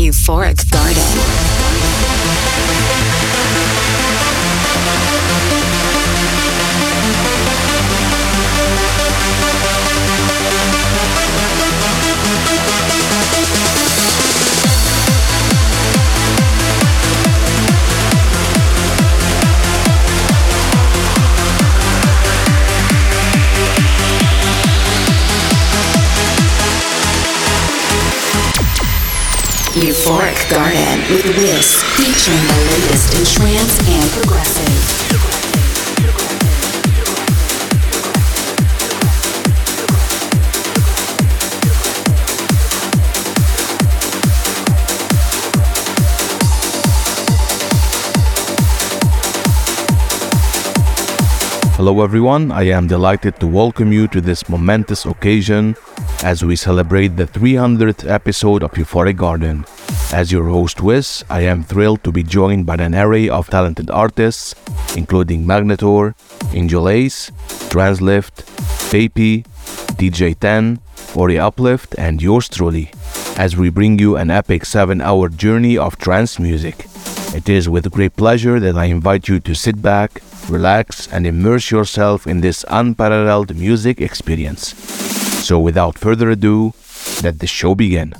Euphoric Garden. Euphoric Garden with Wiz, featuring the latest in trance and progressive. Hello, everyone. I am delighted to welcome you to this momentous occasion as we celebrate the 300th episode of Euphoric Garden. As your host, Wiz, I am thrilled to be joined by an array of talented artists, including Magnettor, Angel Ace, Translift, Papy, DJ 10, Ori Uplift, and yours truly, as we bring you an epic 7 hour journey of trance music. It is with great pleasure that I invite you to sit back, relax, and immerse yourself in this unparalleled music experience. So without further ado, let the show begin.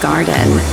Garden.